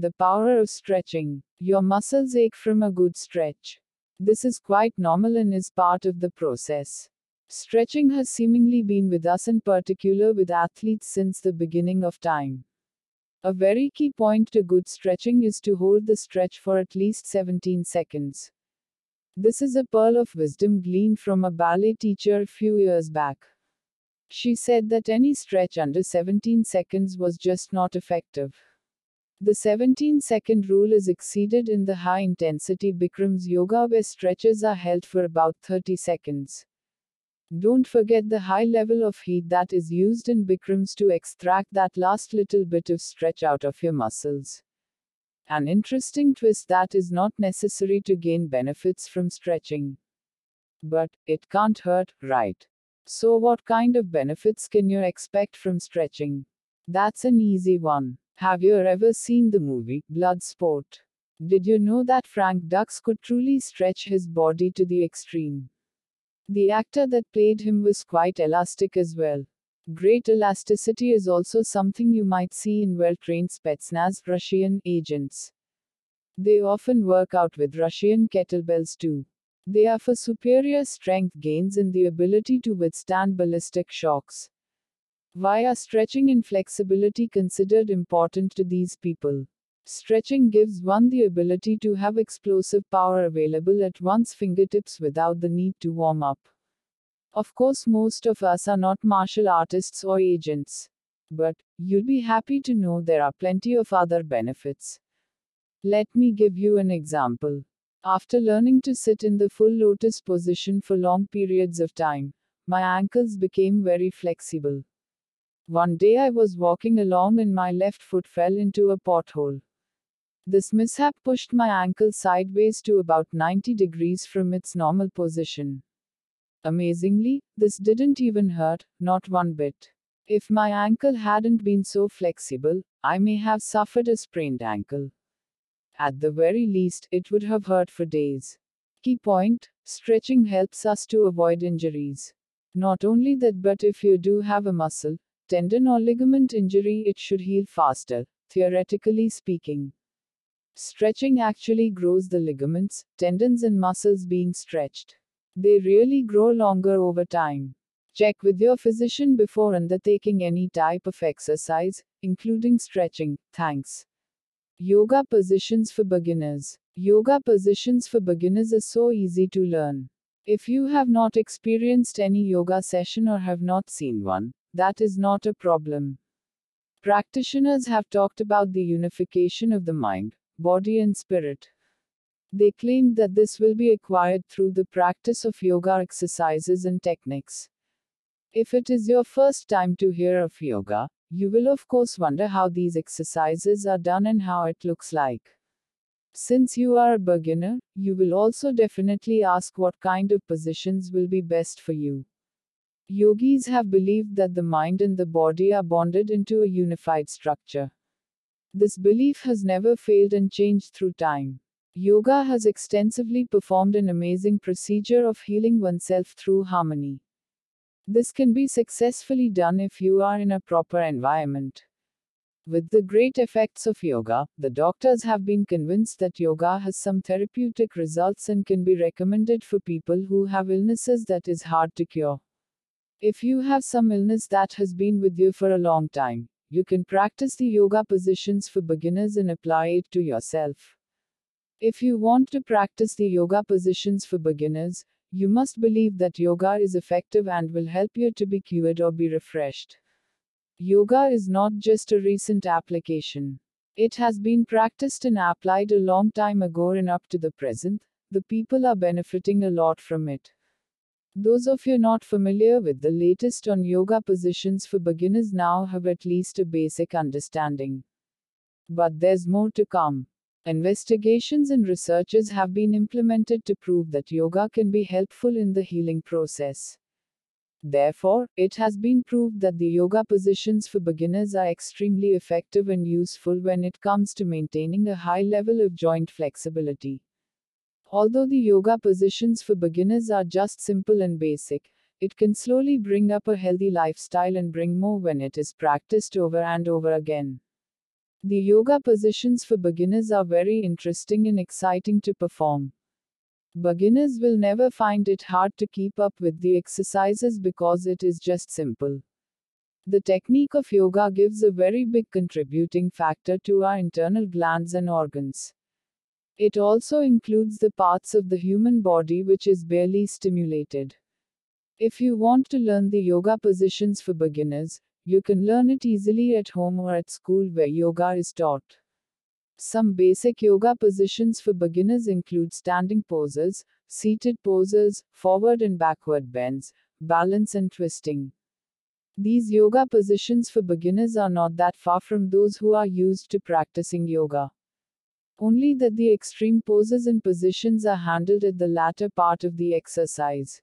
The power of stretching. Your muscles ache from a good stretch. This is quite normal and is part of the process. Stretching has seemingly been with us, in particular with athletes, since the beginning of time. A very key point to good stretching is to hold the stretch for at least 17 seconds. This is a pearl of wisdom gleaned from a ballet teacher a few years back. She said that any stretch under 17 seconds was just not effective. The 17 second rule is exceeded in the high intensity Bikram's yoga where stretches are held for about 30 seconds. Don't forget the high level of heat that is used in Bikrams to extract that last little bit of stretch out of your muscles. An interesting twist that is not necessary to gain benefits from stretching. But, it can't hurt, right? So, what kind of benefits can you expect from stretching? That's an easy one. Have you ever seen the movie Bloodsport? Did you know that Frank Dux could truly stretch his body to the extreme? The actor that played him was quite elastic as well. Great elasticity is also something you might see in well trained Spetsnaz Russian agents. They often work out with Russian kettlebells too. They are for superior strength gains and the ability to withstand ballistic shocks. Why are stretching and flexibility considered important to these people? Stretching gives one the ability to have explosive power available at one's fingertips without the need to warm up. Of course, most of us are not martial artists or agents. But, you'll be happy to know there are plenty of other benefits. Let me give you an example. After learning to sit in the full lotus position for long periods of time, my ankles became very flexible. One day I was walking along and my left foot fell into a pothole. This mishap pushed my ankle sideways to about 90 degrees from its normal position. Amazingly, this didn't even hurt, not one bit. If my ankle hadn't been so flexible, I may have suffered a sprained ankle. At the very least, it would have hurt for days. Key point stretching helps us to avoid injuries. Not only that, but if you do have a muscle, tendon, or ligament injury, it should heal faster, theoretically speaking. Stretching actually grows the ligaments, tendons, and muscles being stretched. They really grow longer over time. Check with your physician before undertaking any type of exercise, including stretching. Thanks. Yoga positions for beginners. Yoga positions for beginners is so easy to learn. If you have not experienced any yoga session or have not seen one, that is not a problem. Practitioners have talked about the unification of the mind, body, and spirit. They claimed that this will be acquired through the practice of yoga exercises and techniques. If it is your first time to hear of yoga, you will of course wonder how these exercises are done and how it looks like. Since you are a beginner, you will also definitely ask what kind of positions will be best for you. Yogis have believed that the mind and the body are bonded into a unified structure. This belief has never failed and changed through time. Yoga has extensively performed an amazing procedure of healing oneself through harmony. This can be successfully done if you are in a proper environment. With the great effects of yoga, the doctors have been convinced that yoga has some therapeutic results and can be recommended for people who have illnesses that is hard to cure. If you have some illness that has been with you for a long time, you can practice the yoga positions for beginners and apply it to yourself. If you want to practice the yoga positions for beginners, you must believe that yoga is effective and will help you to be cured or be refreshed. Yoga is not just a recent application. It has been practiced and applied a long time ago and up to the present, the people are benefiting a lot from it. Those of you not familiar with the latest on yoga positions for beginners now have at least a basic understanding. But there's more to come. Investigations and researches have been implemented to prove that yoga can be helpful in the healing process. Therefore, it has been proved that the yoga positions for beginners are extremely effective and useful when it comes to maintaining a high level of joint flexibility. Although the yoga positions for beginners are just simple and basic, it can slowly bring up a healthy lifestyle and bring more when it is practiced over and over again. The yoga positions for beginners are very interesting and exciting to perform. Beginners will never find it hard to keep up with the exercises because it is just simple. The technique of yoga gives a very big contributing factor to our internal glands and organs. It also includes the parts of the human body which is barely stimulated. If you want to learn the yoga positions for beginners, you can learn it easily at home or at school where yoga is taught. Some basic yoga positions for beginners include standing poses, seated poses, forward and backward bends, balance and twisting. These yoga positions for beginners are not that far from those who are used to practicing yoga. Only that the extreme poses and positions are handled at the latter part of the exercise.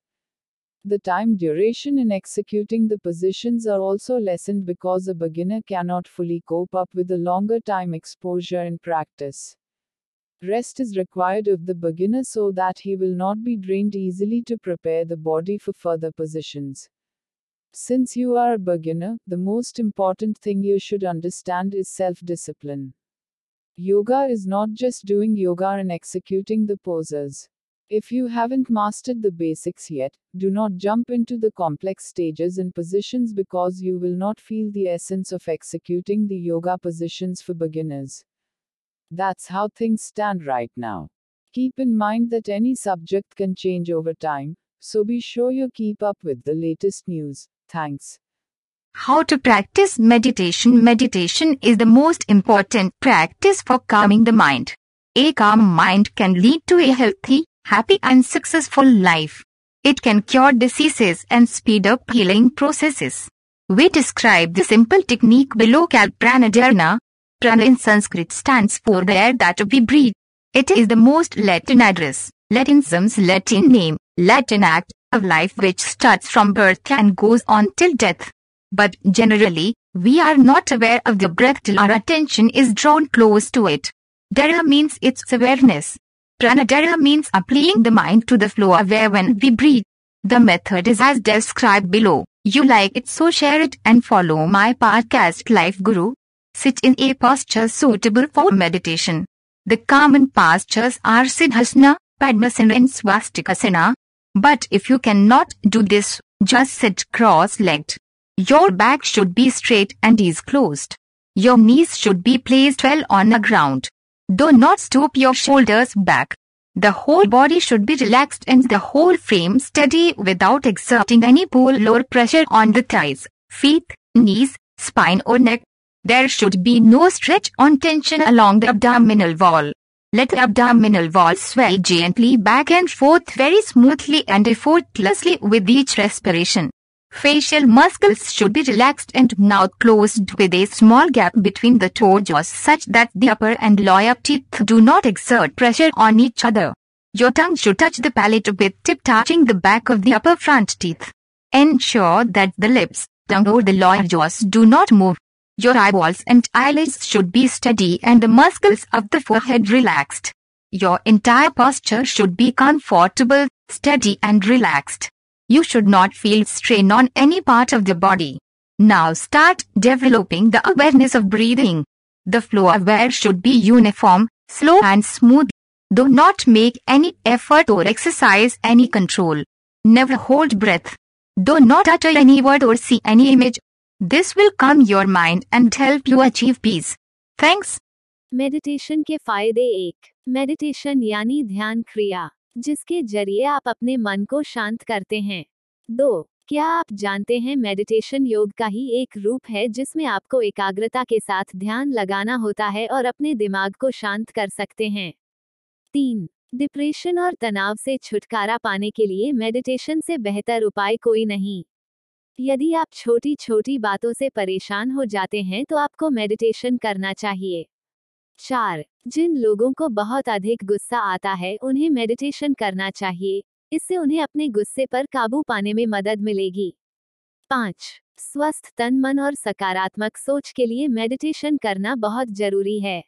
The time duration in executing the positions are also lessened because a beginner cannot fully cope up with the longer time exposure in practice. Rest is required of the beginner so that he will not be drained easily to prepare the body for further positions. Since you are a beginner, the most important thing you should understand is self discipline. Yoga is not just doing yoga and executing the poses. If you haven't mastered the basics yet, do not jump into the complex stages and positions because you will not feel the essence of executing the yoga positions for beginners. That's how things stand right now. Keep in mind that any subject can change over time, so be sure you keep up with the latest news. Thanks. How to practice meditation? Meditation is the most important practice for calming the mind. A calm mind can lead to a healthy, happy and successful life. It can cure diseases and speed up healing processes. We describe the simple technique below called pranadharana. Prana in Sanskrit stands for the air that we breathe. It is the most Latin address, Latinism's Latin name, Latin act, of life which starts from birth and goes on till death. But generally, we are not aware of the breath till our attention is drawn close to it. Dhara means its awareness. Pranadhara means applying the mind to the flow aware when we breathe. The method is as described below. You like it so share it and follow my podcast Life Guru. Sit in a posture suitable for meditation. The common postures are Siddhasana, Padmasana and Swastikasana. But if you cannot do this, just sit cross-legged. Your back should be straight and is closed. Your knees should be placed well on the ground. Do not stoop your shoulders back. The whole body should be relaxed and the whole frame steady without exerting any pull or pressure on the thighs, feet, knees, spine or neck. There should be no stretch on tension along the abdominal wall. Let the abdominal wall sway gently back and forth very smoothly and effortlessly with each respiration. Facial muscles should be relaxed and mouth closed with a small gap between the toe jaws such that the upper and lower teeth do not exert pressure on each other. Your tongue should touch the palate with tip touching the back of the upper front teeth. Ensure that the lips, tongue or the lower jaws do not move. Your eyeballs and eyelids should be steady and the muscles of the forehead relaxed. Your entire posture should be comfortable, steady and relaxed. You should not feel strain on any part of the body. Now start developing the awareness of breathing. The flow aware should be uniform, slow and smooth. Do not make any effort or exercise any control. Never hold breath. Do not utter any word or see any image. This will calm your mind and help you achieve peace. Thanks. Meditation के फायदे एक meditation यानी ध्यान क्रिया जिसके ज़रिए आप अपने मन को शांत करते हैं। दो, क्या आप जानते हैं मेडिटेशन योग का ही एक रूप है जिसमें आपको एकाग्रता के साथ ध्यान लगाना होता है और अपने दिमाग को शांत कर सकते हैं। तीन डिप्रेशन और तनाव से छुटकारा पाने के लिए मेडिटेशन से बेहतर उपाय कोई नहीं। यदि आप छोटी छोटी बातों से परेशान हो जाते हैं तो आपको मेडिटेशन करना चाहिए। चार, जिन लोगों को बहुत अधिक गुस्सा आता है, उन्हें मेडिटेशन करना चाहिए। इससे उन्हें अपने गुस्से पर काबू पाने में मदद मिलेगी। पाँच, स्वस्थ तन मन और सकारात्मक सोच के लिए मेडिटेशन करना बहुत ज़रूरी है।